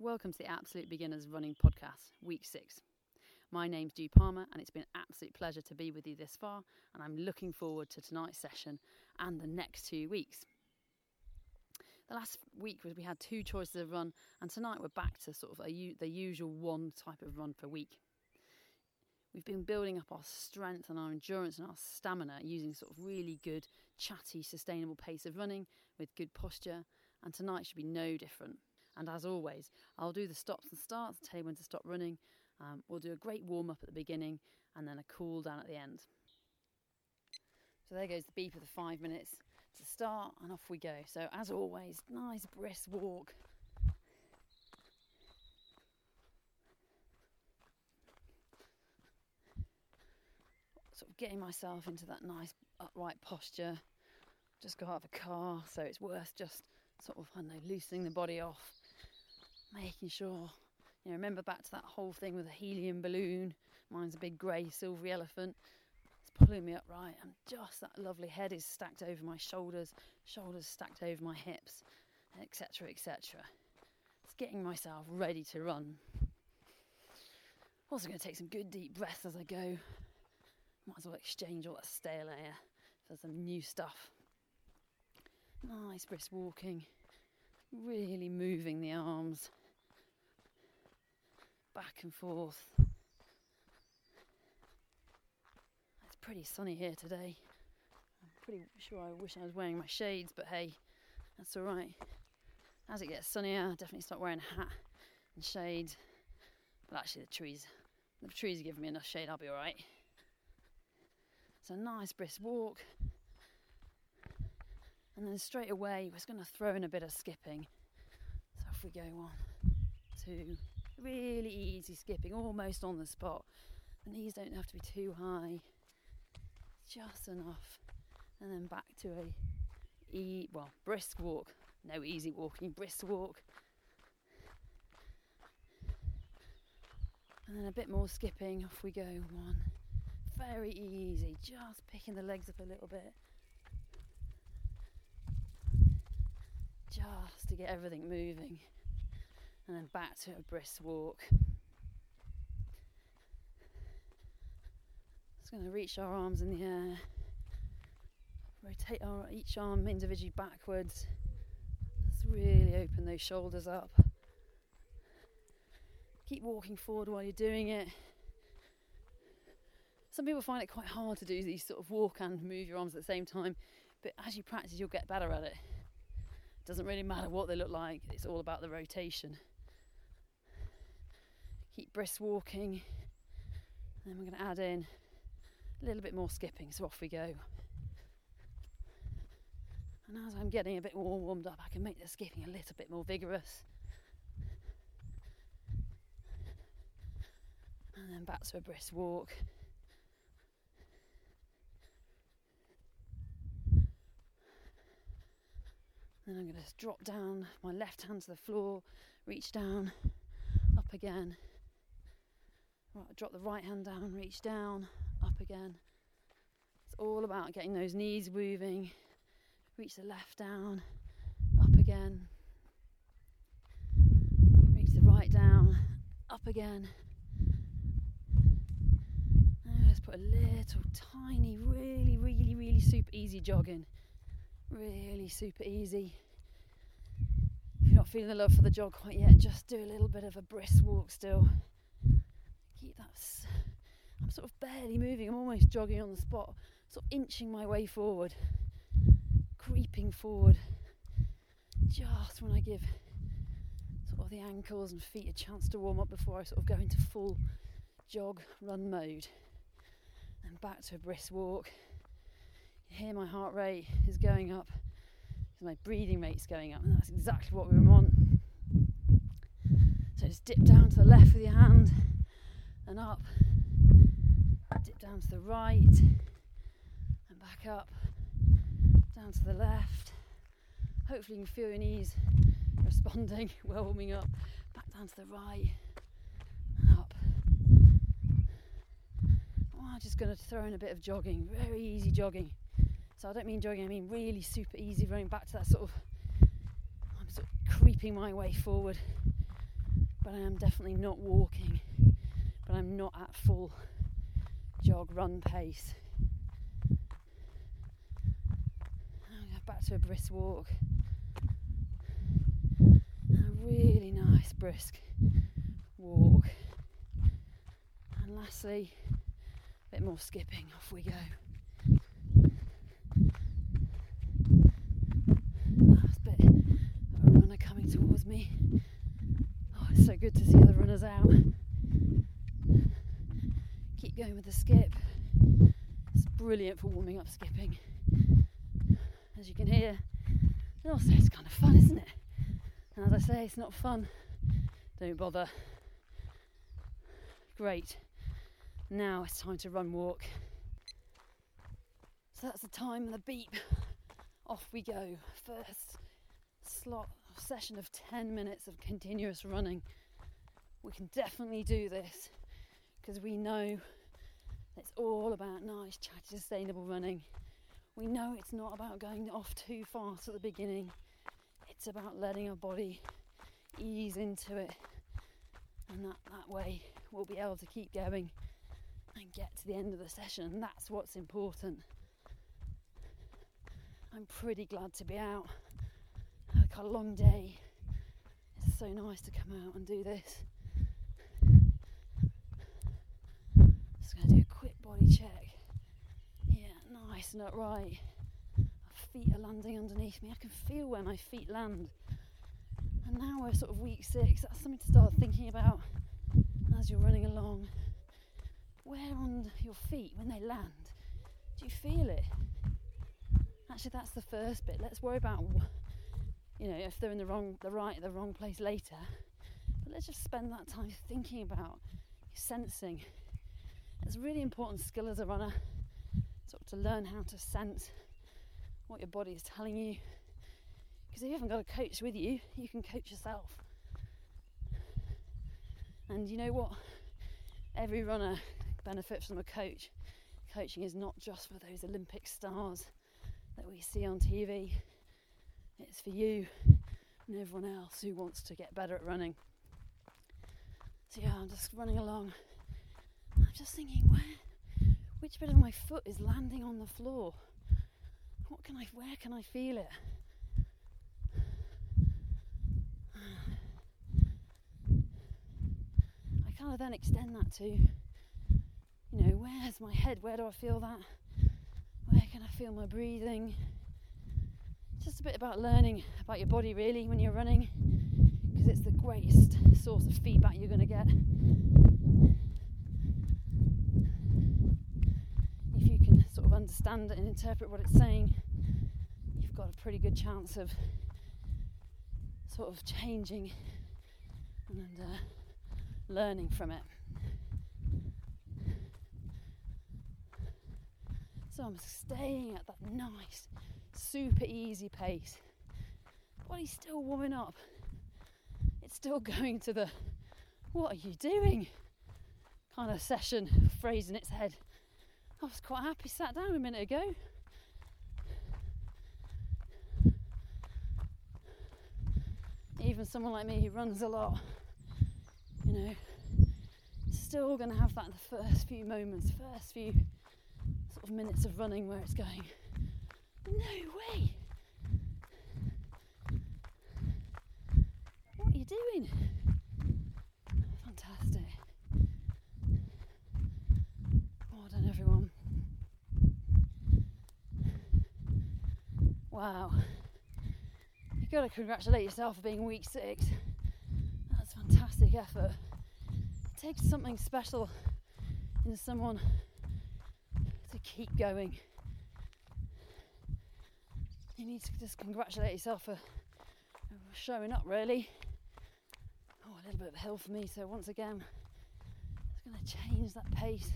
Welcome to the Absolute Beginners Running Podcast, Week 6. My name's Dee Palmer, and it's been an absolute pleasure to be with you this far, and I'm looking forward to tonight's session and the next two weeks. The last week was we had two choices of run, and tonight we're back to sort of a, the usual one type of run per week. We've been building up our strength and our endurance and our stamina using sort of really good, chatty, sustainable pace of running with good posture, and tonight should be no different. And as always, I'll do the stops and starts, tell you when to stop running. Um, we'll do a great warm up at the beginning and then a cool down at the end. So there goes the beep of the five minutes to start, and off we go. So, as always, nice brisk walk. Sort of getting myself into that nice upright posture. Just got out of a car, so it's worth just sort of, I don't know, loosening the body off making sure. You know, remember back to that whole thing with a helium balloon. Mine's a big grey silvery elephant. It's pulling me upright, and just that lovely head is stacked over my shoulders, shoulders stacked over my hips, etc. etc. It's getting myself ready to run. Also, going to take some good deep breaths as I go. Might as well exchange all that stale air for some new stuff. Nice brisk walking, really moving the arms back and forth. It's pretty sunny here today. I'm pretty sure I wish I was wearing my shades, but hey, that's alright. As it gets sunnier, I'll definitely start wearing a hat and shades. But actually, the trees, the trees are giving me enough shade. I'll be alright. It's a nice brisk walk, and then straight away we're just going to throw in a bit of skipping. So off we go, one, two, really easy skipping, almost on the spot. The knees don't have to be too high, just enough, and then back to a e well brisk walk. No easy walking, brisk walk. And then a bit more skipping, off we go. One. Very easy, just picking the legs up a little bit. Just to get everything moving and then back to a brisk walk. Just going to reach our arms in the air, rotate our each arm individually backwards. Let's really open those shoulders up. Keep walking forward while you're doing it. Some people find it quite hard to do these sort of walk and move your arms at the same time, but as you practice, you'll get better at it. It doesn't really matter what they look like, it's all about the rotation keep brisk walking. And then we're going to add in a little bit more skipping, so off we go. And as I'm getting a bit more warmed up, I can make the skipping a little bit more vigorous. And then back to a brisk walk. Then I'm going to drop down my left hand to the floor, reach down, up again. Right, drop the right hand down, reach down, up again. It's all about getting those knees moving. Reach the left down, up again. Reach the right down, up again. Let's put a little tiny, really, really, really super easy jog in. Really super easy. If you're not feeling the love for the jog quite yet, just do a little bit of a brisk walk still keep that. I'm sort of barely moving. I'm almost jogging on the spot, sort of inching my way forward, creeping forward. Just when I give sort of the ankles and feet a chance to warm up before I sort of go into full jog run mode. And back to a brisk walk. You hear my heart rate is going up, my breathing rate's going up, and that's exactly what we want. So just dip down to the left with your hand and up. Dip down to the right and back up, down to the left. Hopefully, you can feel your knees responding, warming up. Back down to the right and up. Oh, I'm just going to throw in a bit of jogging, very easy jogging. So I don't mean jogging, I mean really super easy, running back to that sort of. I'm sort of creeping my way forward but I am definitely not walking, but I'm not at full jog run pace. back to a brisk walk. A really nice brisk walk. And lastly, a bit more skipping. Off we go. Last bit, a runner coming towards me. Oh, it's so good to see other runners out. Keep going with the skip. It's brilliant for warming up skipping as you can hear. And also, it's kind of fun, isn't it? And as I say, it's not fun. Don't bother. Great. Now it's time to run walk. So that's the time and the beep. Off we go. First slot session of 10 minutes of continuous running. We can definitely do this because we know it's all about nice, chatty, sustainable running. We know it's not about going off too fast at the beginning, it's about letting our body ease into it, and that, that way we'll be able to keep going and get to the end of the session. That's what's important. I'm pretty glad to be out. I've got a long day. It's so nice to come out and do this. Just going to do a quick body check Yeah, nice and upright. My feet are landing underneath me. I can feel where my feet land. And now we're sort of week six. That's something to start thinking about as you're running along. Where on your feet, when they land, do you feel it? Actually, that's the first bit. Let's worry about, you know, if they're in the wrong, the right, the wrong place later. But let's just spend that time thinking about sensing. It's a really important skill as a runner sort of to learn how to sense what your body is telling you. Because if you haven't got a coach with you, you can coach yourself. And you know what? Every runner benefits from a coach. Coaching is not just for those Olympic stars that we see on TV, it's for you and everyone else who wants to get better at running. So, yeah, I'm just running along. I'm just thinking, where which bit of my foot is landing on the floor? What can I, where can I feel it? I kind of then extend that to, you know, where's my head? Where do I feel that? Where can I feel my breathing? Just a bit about learning about your body, really, when you're running, because it's the greatest source of feedback you're going to get. Understand and interpret what it's saying, you've got a pretty good chance of sort of changing and uh, learning from it. So I'm staying at that nice, super easy pace. Body's still warming up. It's still going to the what are you doing kind of session, phrase in its head. I was quite happy sat down a minute ago. Even someone like me who runs a lot, you know, still going to have that in the first few moments, first few sort of minutes of running where it's going, no way. What are you doing? Wow. You've got to congratulate yourself for being week six. That's fantastic effort. It takes something special in someone to keep going. You need to just congratulate yourself for showing up, really. Oh, a little bit of hill for me, so once again, it's going to change that pace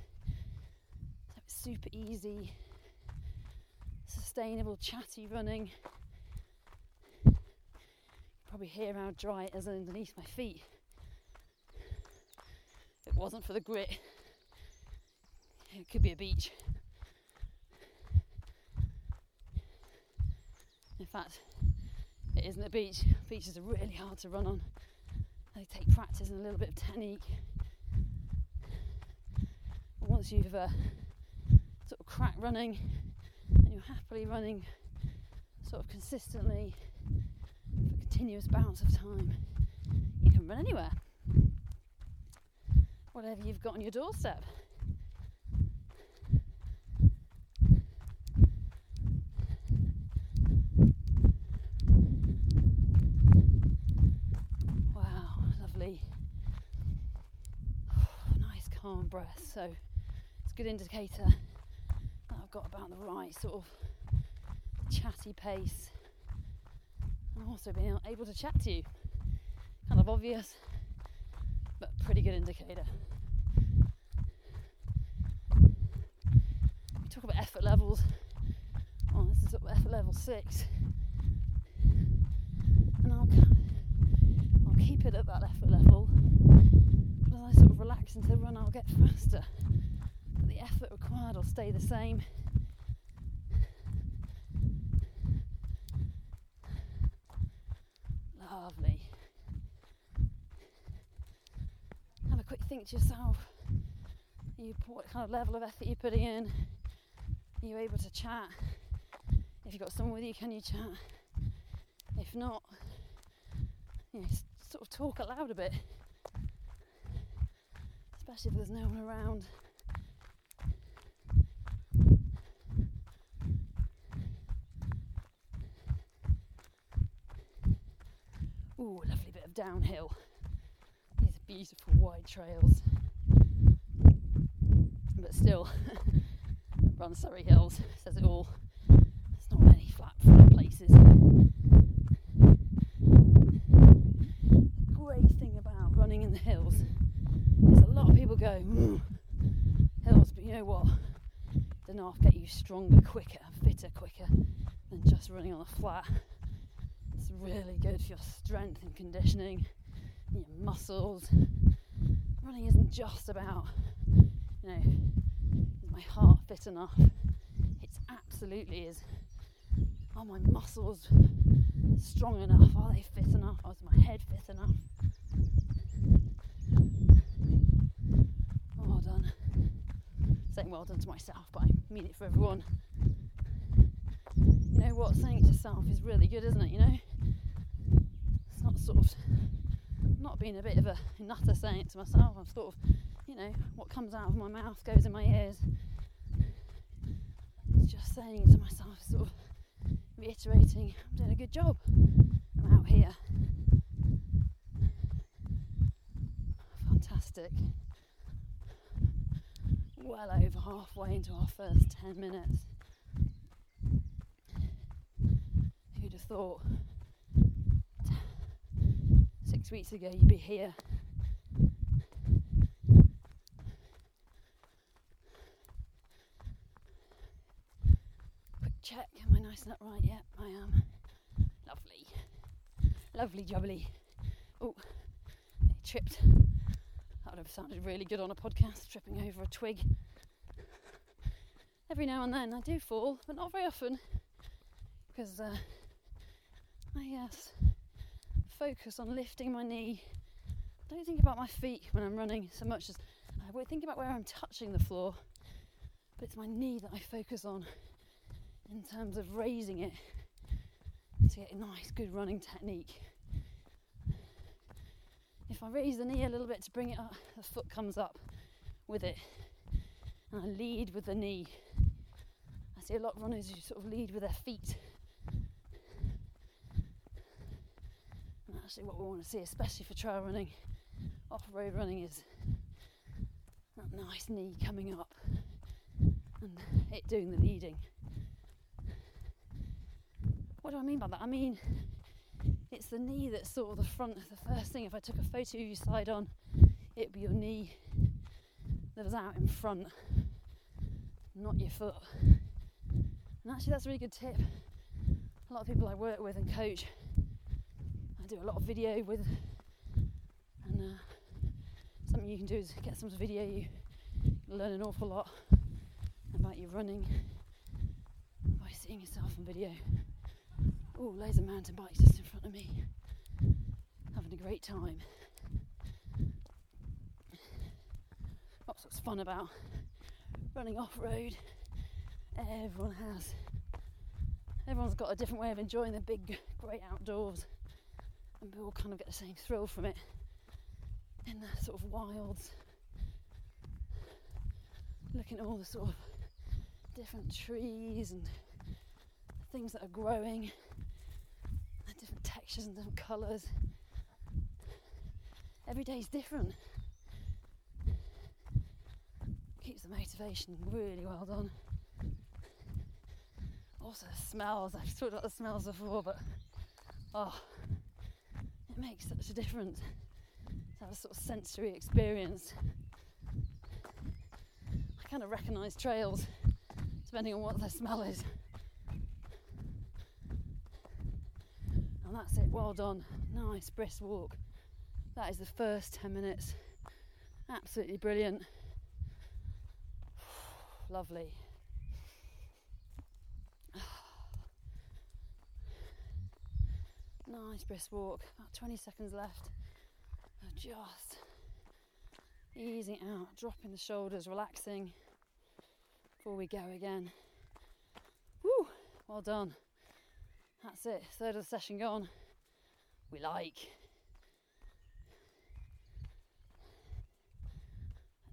so it's super easy sustainable, chatty running. You probably hear how dry it is underneath my feet. If it wasn't for the grit, it could be a beach. In fact, it isn't a beach. Beaches are really hard to run on. They take practice and a little bit of technique. And once you've uh, sort of cracked running you're happily running sort of consistently for continuous bouts of time, you can run anywhere. Whatever you've got on your doorstep. Wow, lovely. nice calm breath. So it's a good indicator I've got about the right sort of chatty pace. I'm also being able to chat to you. Kind of obvious, but pretty good indicator. We talk about effort levels. Oh, this is effort level six, and I'll I'll keep it at that effort level. But as I sort of relax into the run, I'll get faster. But the effort required will stay the same. Lovely. Have a quick think to yourself. You what kind of level of effort you're putting in? Are you able to chat? If you've got someone with you, can you chat? If not, you know, sort of talk aloud a bit, especially if there's no one around. Ooh, lovely bit of downhill. These are beautiful wide trails. But still, run Surrey Hills says it all. There's not many flat, flat places. Great thing about running in the hills is a lot of people go, "Mm, hills, but you know what? The North get you stronger, quicker, fitter, quicker than just running on a flat. It's really good for your strength and conditioning, and your muscles. Running isn't just about, you know, is my heart fit enough? It absolutely is. Are my muscles strong enough? Are they fit enough? Is my head fit enough? Well done. Saying well done to myself, but I mean it for everyone. You know what? Saying it to yourself is really good, isn't it? You know? Sort of not being a bit of a nutter saying it to myself. I'm sort of, you know, what comes out of my mouth goes in my ears. Just saying it to myself, sort of reiterating, I'm doing a good job. I'm out here. Fantastic. Well over halfway into our first 10 minutes. Who'd have thought six weeks ago you'd be here? Quick check, am I nice and upright? Yep, I am. Lovely. Lovely jubbly. Oh, tripped. That would have sounded really good on a podcast, tripping over a twig. Every now and then I do fall, but not very often, because uh, I uh, focus on lifting my knee. I don't think about my feet when I'm running so much as I think about where I'm touching the floor, but it's my knee that I focus on in terms of raising it to get a nice, good running technique. If I raise the knee a little bit to bring it up, the foot comes up with it, and I lead with the knee. I see a lot of runners who sort of lead with their feet. Actually, what we want to see, especially for trail running, off road running, is that nice knee coming up and it doing the leading. What do I mean by that? I mean, it's the knee that's sort of the front, the first thing. If I took a photo of you side on, it'd be your knee that was out in front, not your foot. And actually, that's a really good tip. A lot of people I work with and coach, do a lot of video with, and uh, something you can do is get someone to video you. learn an awful lot about your running by seeing yourself on video. Oh, loads of mountain bikes just in front of me, having a great time. Lots of fun about running off road. Everyone has. Everyone's got a different way of enjoying the big, great outdoors and we all kind of get the same thrill from it in the sort of wilds. Looking at all the sort of different trees and things that are growing, the different textures and different colours. Every day is different. Keeps the motivation really well done. Also, the smells. I've talked about the smells before, but oh, makes such a difference to have a sort of sensory experience. I kind of recognise trails depending on what the smell is. And that's it, well done. Nice brisk walk. That is the first 10 minutes. Absolutely brilliant. Lovely. Nice brisk walk. About 20 seconds left. Just easing out, dropping the shoulders, relaxing before we go again. Woo! Well done. That's it. Third of the session gone. We like.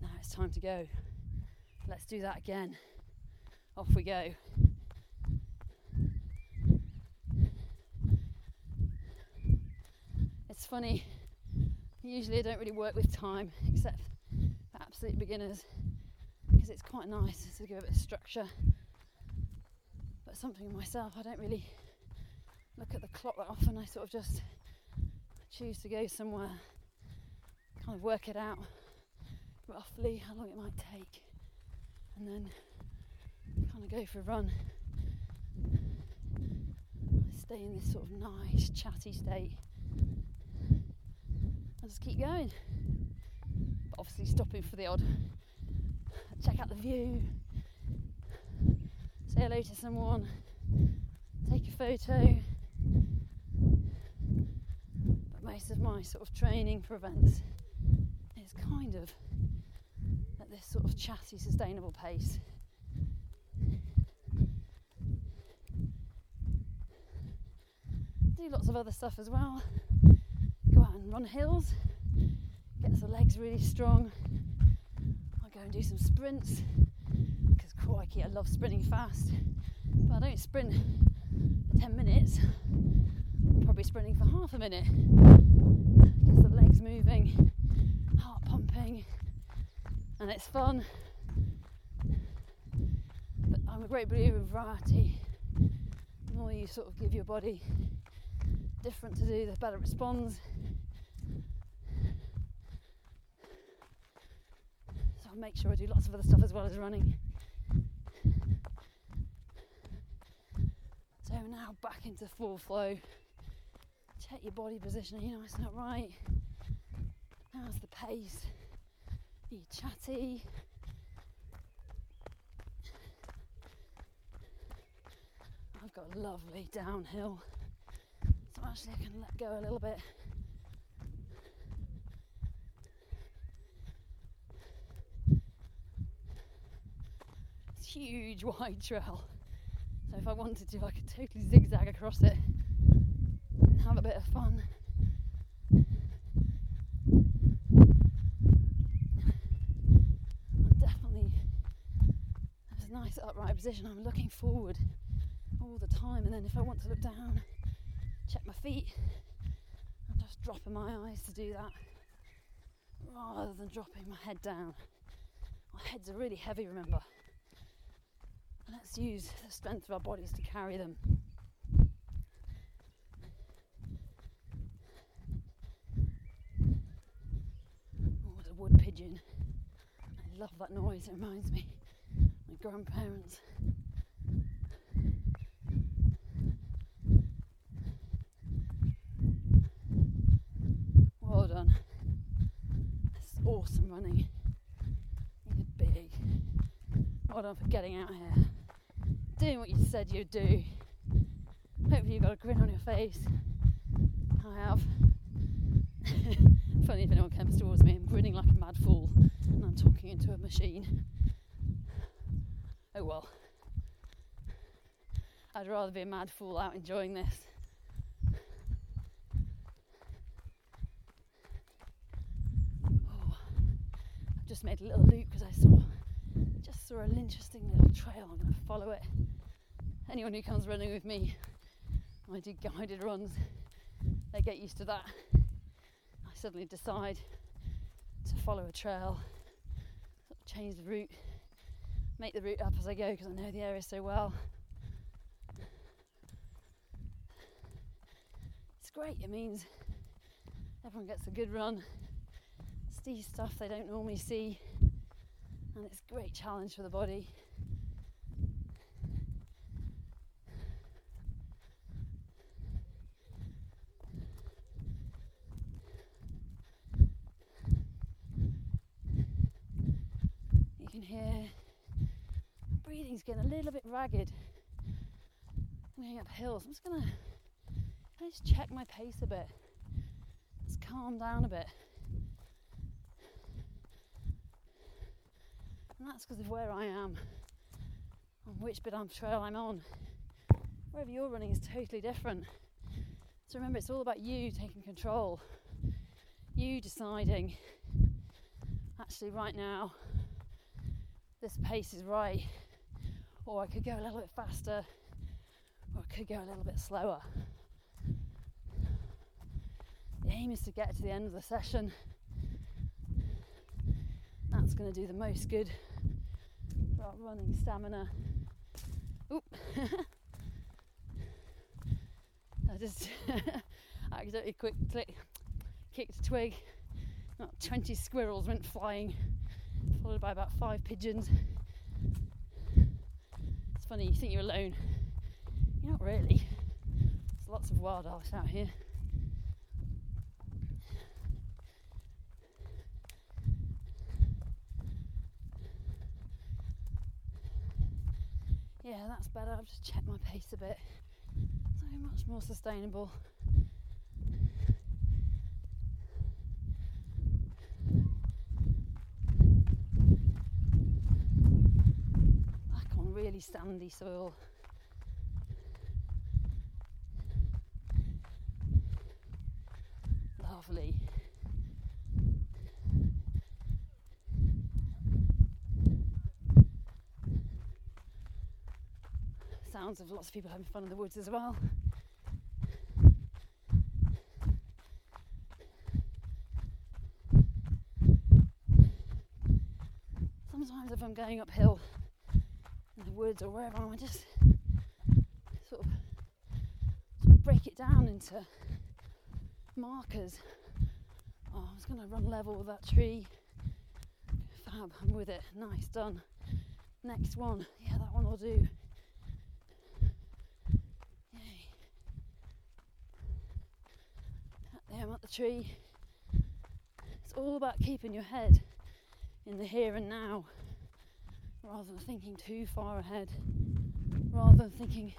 Now it's time to go. Let's do that again. Off we go. It's funny, usually I don't really work with time except for absolute beginners because it's quite nice to give a bit of structure. But something myself, I don't really look at the clock that often. I sort of just choose to go somewhere, kind of work it out roughly how long it might take, and then kind of go for a run. stay in this sort of nice, chatty state. I just keep going. But obviously, stopping for the odd check out the view, say hello to someone, take a photo. But most of my sort of training for events is kind of at this sort of chatty, sustainable pace. Do lots of other stuff as well. And run hills, get the legs really strong. I'll go and do some sprints because crikey, I love sprinting fast. But I don't sprint for 10 minutes, I'm probably sprinting for half a minute. Gets the legs moving, heart pumping, and it's fun. But I'm a great believer in variety. The more you sort of give your body different to do, the better it responds. I'll make sure I do lots of other stuff as well as running. So now back into full flow. Check your body positioning, nice and upright. How's the pace? Are you chatty? I've got a lovely downhill, so actually I can let go a little bit. Huge wide trail. So if I wanted to, I could totally zigzag across it and have a bit of fun. I'm definitely there's a nice upright position. I'm looking forward all the time, and then if I want to look down, check my feet, I'm just dropping my eyes to do that rather than dropping my head down. My heads are really heavy, remember. Let's use the strength of our bodies to carry them. Oh, the wood pigeon. I love that noise, it reminds me of my grandparents. Well done. That's awesome running. You're big. Well done for getting out here doing what you said you'd do. Hopefully, you've got a grin on your face. I have. Funny if anyone comes towards me, I'm grinning like a mad fool and I'm talking into a machine. Oh well. I'd rather be a mad fool out enjoying this. Oh, I've just made a little loop because I saw saw an interesting little trail. I'm going to follow it. Anyone who comes running with me, I do guided runs. They get used to that. I suddenly decide to follow a trail, change the route, make the route up as I go because I know the area so well. It's great, it means everyone gets a good run, see stuff they don't normally see, and it's a great challenge for the body. You can hear breathing's getting a little bit ragged. I'm going up hills. I'm just gonna just check my pace a bit. Just calm down a bit. And that's because of where I am, on which bit of trail I'm on. Wherever you're running is totally different. So remember, it's all about you taking control, you deciding, actually, right now, this pace is right, or I could go a little bit faster, or I could go a little bit slower. The aim is to get to the end of the session. That's going to do the most good for our running stamina. Oop! I just accidentally quick click, kicked a twig. About 20 squirrels went flying, followed by about five pigeons. It's funny, you think you're alone. You're not really. There's lots of wildlife out here. Yeah, that's better. I've just checked my pace a bit. So much more sustainable. Back on really sandy soil. Lovely. Sounds of lots of people having fun in the woods as well. Sometimes, if I'm going uphill in the woods or wherever, I just sort of, break it down into markers. Oh, I was going to run level with that tree. Fab, I'm with it. Nice, done. Next one. Yeah, that one will do. Yay. There, I'm at the tree. It's all about keeping your head in the here and now rather than thinking too far ahead, rather than thinking,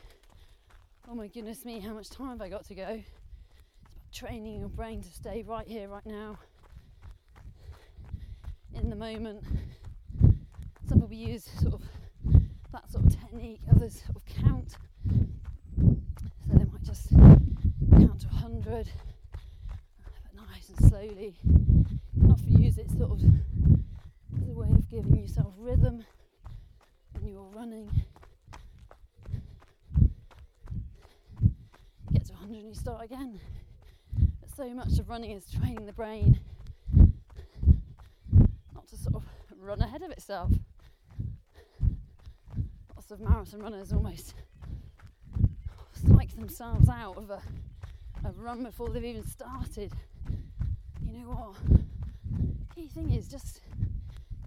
oh my goodness me, how much time have I got to go? It's about training your brain to stay right here, right now, in the moment. Some people use sort of that sort of technique, others sort of count. So they might just count to 100, but nice and slowly. And often use it sort of as a way of giving yourself rhythm when you're running. Get to 100 and you start again. But so much of running is training the brain not to sort of run ahead of itself. Lots of marathon runners almost psych themselves out of a, a run before they've even started. You what? Key thing is just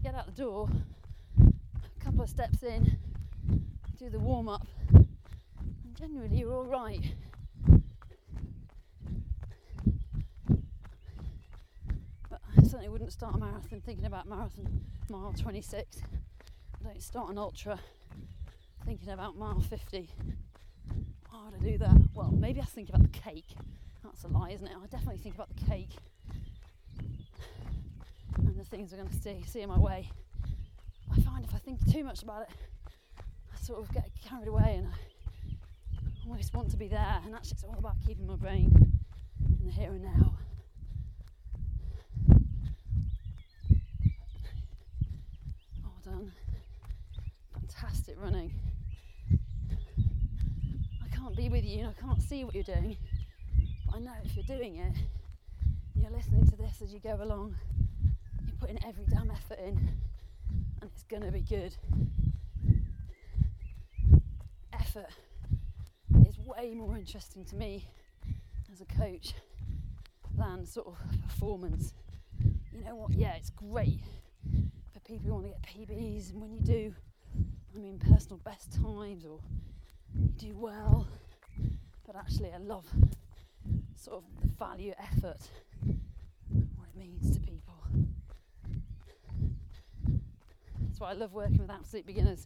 get out the door, a couple of steps in, do the warm up, and generally you're all right. But I certainly wouldn't start a marathon thinking about marathon mile 26. I don't start an ultra thinking about mile 50. Why would I do that? Well, maybe I think about the cake. That's a lie, isn't it? I definitely think about the cake the things I'm going to see, in my way. I find if I think too much about it, I sort of get carried away and I almost want to be there. And actually, it's all about keeping my brain in the here and now. Well done. Fantastic running. I can't be with you and I can't see what you're doing, but I know if you're doing it, you're listening to this as you go along, putting every damn effort in, and it's going to be good. Effort is way more interesting to me as a coach than sort of performance. You know what? Yeah, it's great for people who want to get PBs, and when you do, I mean personal best times or you do well. But actually, I love sort of the value effort, what it means to people. Why I love working with absolute beginners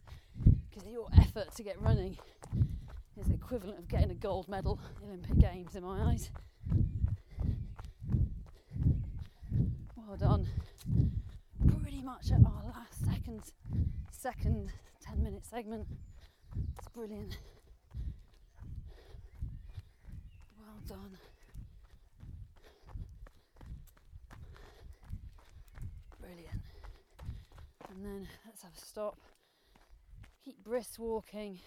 because your effort to get running is the equivalent of getting a gold medal in Olympic Games in my eyes. Well done. Pretty much at our last second, second 10 minute segment. It's brilliant. Well done. Brilliant. And then let's have a stop. Keep brisk walking.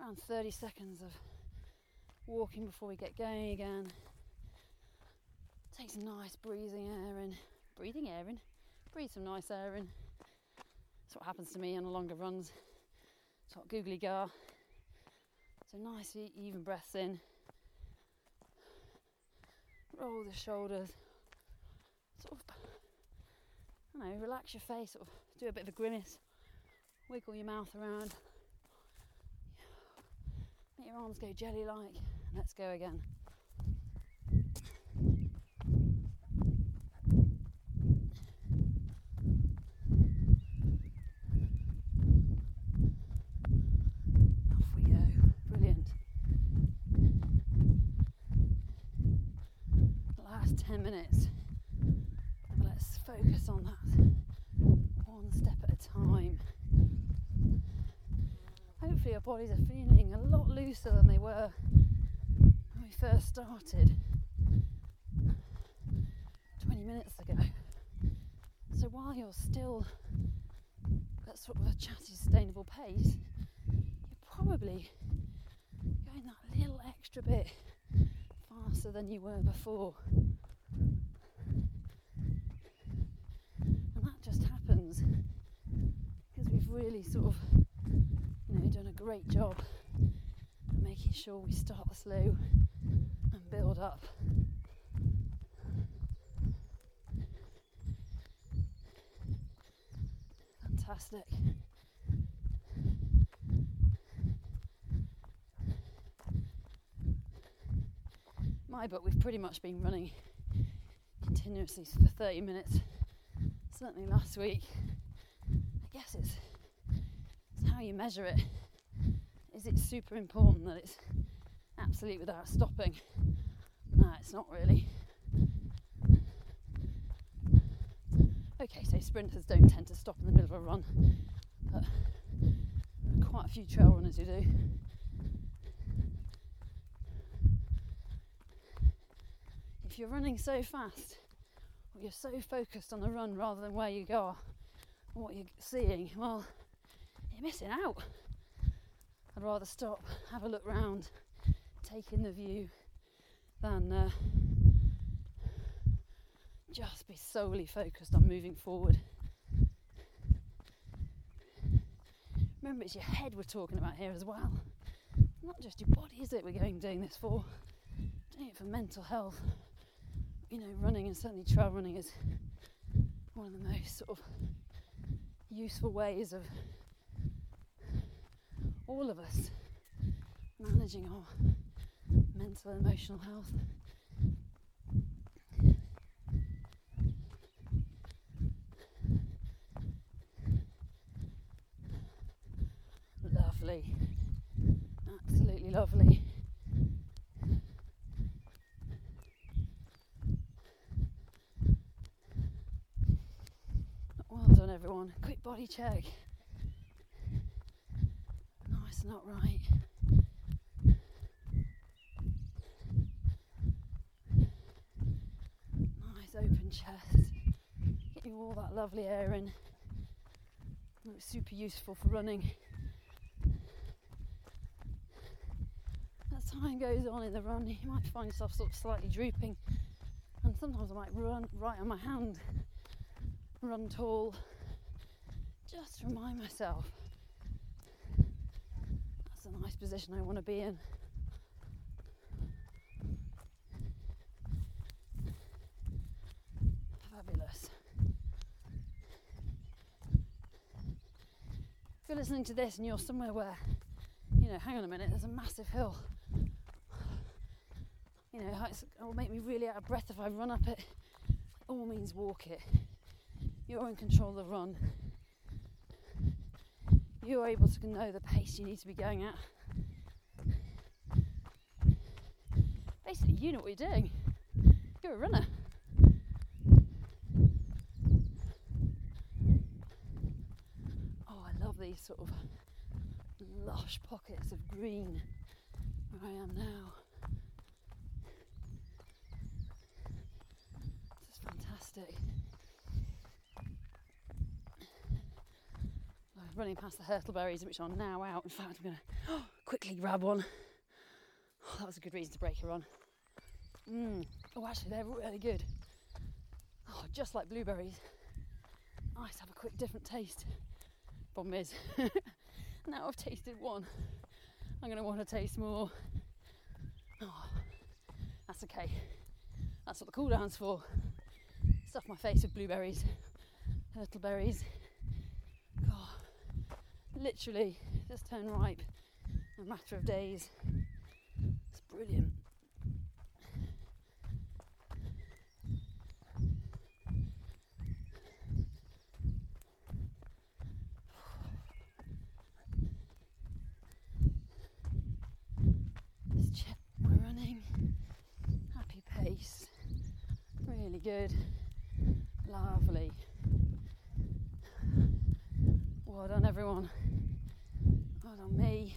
Around 30 seconds of walking before we get going again. Take some nice breathing air in. Breathing air in. Breathe some nice air in. That's what happens to me on the longer runs. It's what googly gar. So nice even breaths in. Roll the shoulders. Sort of, don't know, relax your face. Sort of do a bit of a grimace. Wiggle your mouth around. Make your arms go jelly like. Let's go again. Off we go. Brilliant. The last 10 minutes. Let's focus on that one step at a time. Hopefully, our bodies are feeling a lot looser than they were when we first started 20 minutes ago. So, while you're still at sort of a chatty, sustainable pace, you're probably going that little extra bit faster than you were before. And that just happens because we've really sort of done a great job making sure we start slow and build up. Fantastic. My book, we've pretty much been running continuously for 30 minutes. Certainly last week. I guess it's it's how you measure it. Is it super important that it's absolute without stopping? No, it's not really. Okay, so sprinters don't tend to stop in the middle of a run, but quite a few trail runners who do. If you're running so fast, or you're so focused on the run rather than where you or what you're seeing, well, you're missing out. I'd rather stop, have a look round, take in the view, than uh, just be solely focused on moving forward. Remember, it's your head we're talking about here as well. Not just your body, is it? We're going doing this for. Doing it for mental health. You know, running and certainly trail running is one of the most sort of useful ways of all of us managing our mental and emotional health. Lovely, absolutely lovely. Well done, everyone. Quick body check. And upright. Nice open chest. Getting all that lovely air in. It's super useful for running. As time goes on in the run, you might find yourself sort of slightly drooping, and sometimes I might run right on my hand, run tall, just to remind myself that's a nice position I want to be in. Fabulous. If you're listening to this and you're somewhere where, you know, hang on a minute, there's a massive hill. You know, it will make me really out of breath if I run up it. All means walk it. You're in control of the run. You're able to know the pace you need to be going at. Basically, you know what you're doing. You're a runner. Oh, I love these sort of lush pockets of green where I am now. This is fantastic. Running past the hurtleberries, which are now out. In fact, I'm going to oh, quickly grab one. Oh, that was a good reason to break a run. Mm. Oh, actually, they're really good. Oh, just like blueberries. Nice have a quick different taste. Problem is, now I've tasted one, I'm going to want to taste more. Oh, that's okay. That's what the cool down's for. Stuff my face with blueberries, hurtleberries. Literally just turn ripe in a matter of days. It's brilliant. good. Lovely. Well done, everyone. Well done, me.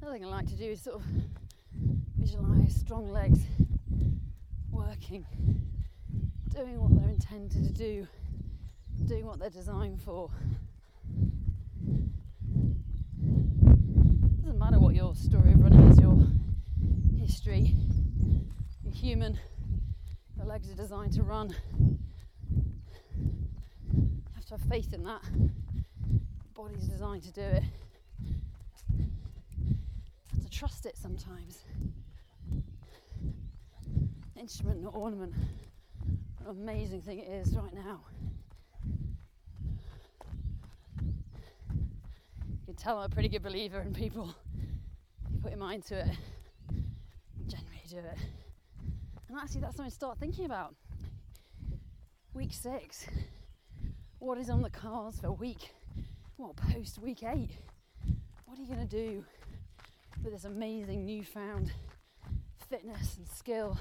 Another thing I like to do is sort of visualize strong legs working, doing what they're intended to do, doing what they're designed for. Doesn't matter what your story of running is, your history. You're human. Your legs are designed to run. You have to have faith in that. Your body's designed to do it. To trust it sometimes. Instrument, not ornament. What an amazing thing it is right now. You can tell I'm a pretty good believer in people. You put your mind to it generally do it. And actually, that's something to start thinking about. Week six. What is on the cards for week? What post week eight? What are you going to do with this amazing newfound fitness and skill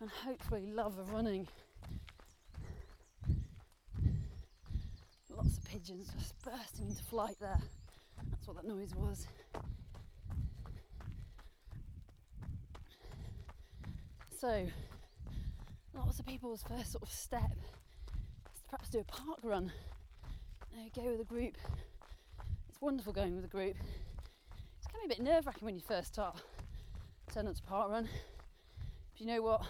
and hopefully love of running? Lots of pigeons just bursting into flight there. That's what that noise was. So, lots of people's first sort of step is to perhaps do a park run. You know, go with a group. It's wonderful going with a group. It's kind of a bit nerve wracking when you first start turning up to park run. But you know what?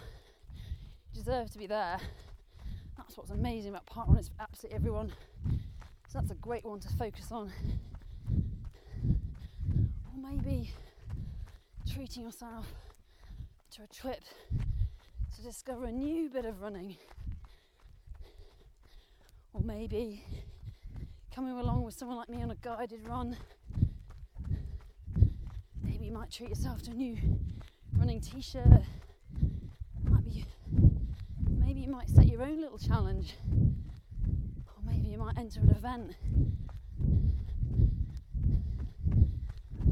You deserve to be there. That's what's amazing about park run. It's for absolutely everyone. So that's a great one to focus on. Or maybe treating yourself to a trip to discover a new bit of running. Or maybe coming along with someone like me on a guided run. You might treat yourself to a new running t shirt. Might be maybe you might set your own little challenge. Or maybe you might enter an event.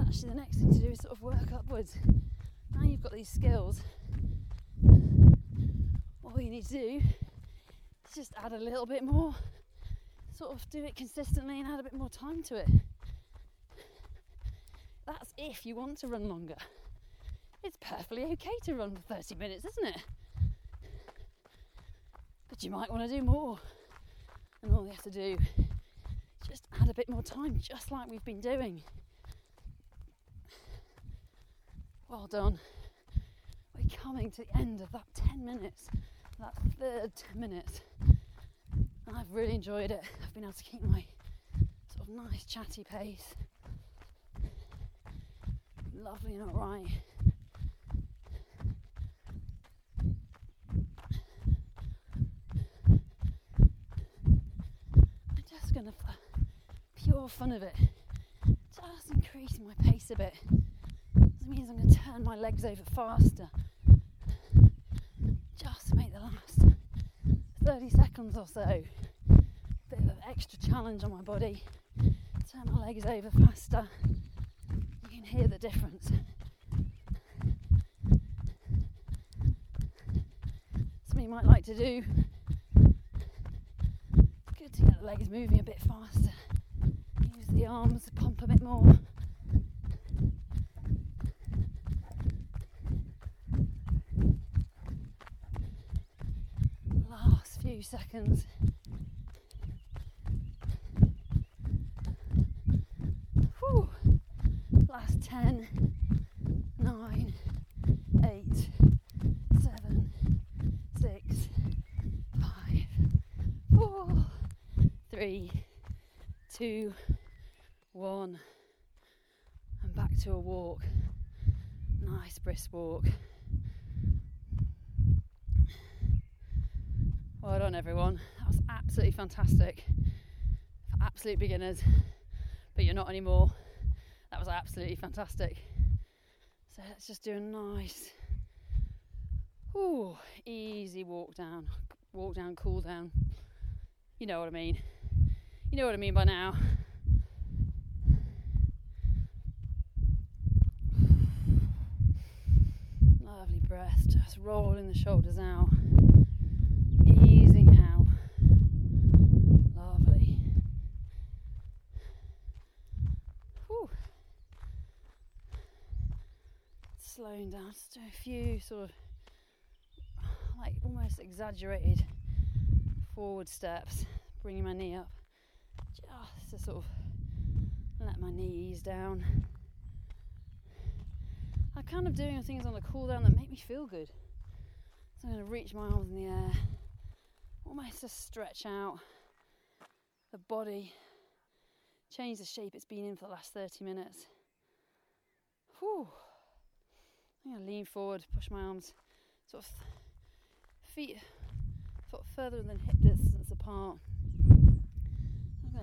Actually the next thing to do is sort of work upwards now you've got these skills, all you need to do is just add a little bit more, sort of do it consistently and add a bit more time to it. That's if you want to run longer. It's perfectly okay to run for 30 minutes, isn't it? But you might want to do more. And all you have to do is just add a bit more time, just like we've been doing. Well done. We're coming to the end of that 10 minutes, that third 10 minutes. And I've really enjoyed it. I've been able to keep my sort of nice chatty pace. Lovely and alright. I'm just gonna, for pure fun of it, just increase my pace a bit. This means I'm to turn my legs over faster. Just make the last 30 seconds or so. Bit of extra challenge on my body. Turn my legs over faster. Hear the difference. Something you might like to do. Good to get the legs moving a bit faster. Use the arms to pump a bit more. Last few seconds. Whew. Last 10, 9, 8, 7, 6, 5, 4, 3, 2, 1. And back to a walk. Nice brisk walk. Well done, everyone. That was absolutely fantastic. For absolute beginners, but you're not anymore. That was absolutely fantastic. So let's just do a nice, ooh, easy walk down. Walk down, cool down. You know what I mean. You know what I mean by now. Lovely breath, just rolling the shoulders out, easing out. Lovely. Whew. Slowing down, just do a few sort of like almost exaggerated forward steps, bringing my knee up Ah, just to sort of let my knees down. I'm kind of doing things on the cool down that make me feel good. So I'm going to reach my arms in the air, almost just stretch out the body, change the shape it's been in for the last 30 minutes. Whew. I'm going to lean forward, push my arms sort of feet further than hip distance apart.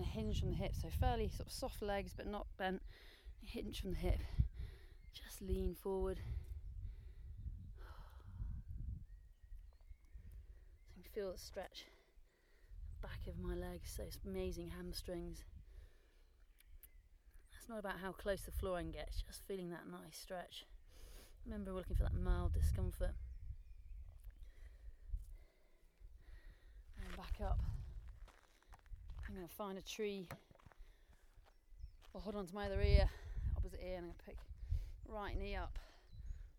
Hinge from the hip, so fairly sort of soft legs but not bent. Hinge from the hip. Just lean forward. So you can feel the stretch back of my legs, those amazing hamstrings. It's not about how close the floor flooring gets, just feeling that nice stretch. Remember, we're looking for that mild discomfort. And back up. I'm going to find a tree or hold on to my other ear, opposite ear, and I'm going to pick right knee up,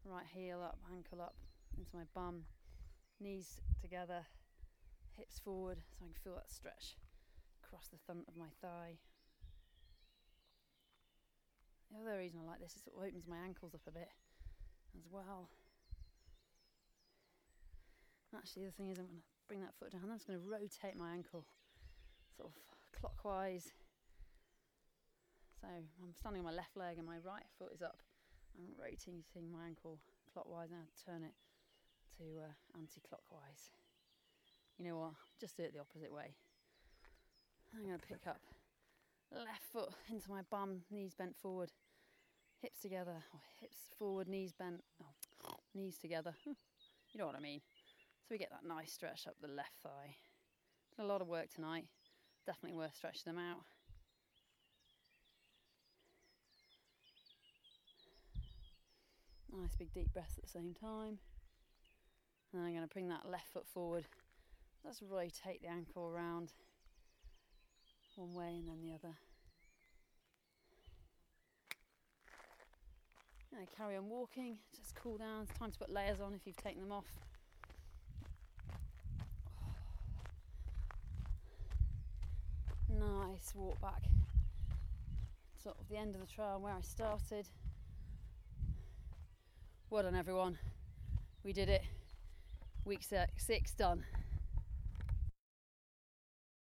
right heel up, ankle up into my bum, knees together, hips forward so I can feel that stretch across the front of my thigh. The other reason I like this is it opens my ankles up a bit as well. Actually, the thing is, I'm going to bring that foot down. I'm just going to rotate my ankle sort of clockwise. So I'm standing on my left leg and my right foot is up. I'm rotating my ankle clockwise and I turn it to uh, anti-clockwise. You know what? Just do it the opposite way. I'm going to pick up left foot into my bum, knees bent forward, hips together, or hips forward, knees bent, oh, knees together. you know what I mean. So we get that nice stretch up the left thigh. Did a lot of work tonight. Definitely worth stretching them out. Nice big deep breath at the same time. And I'm going to bring that left foot forward. Let's rotate the ankle around one way and then the other. And carry on walking, just cool down. It's time to put layers on if you've taken them off. Nice walk back. Sort of the end of the trail where I started. Well done, everyone. We did it. Week six, done.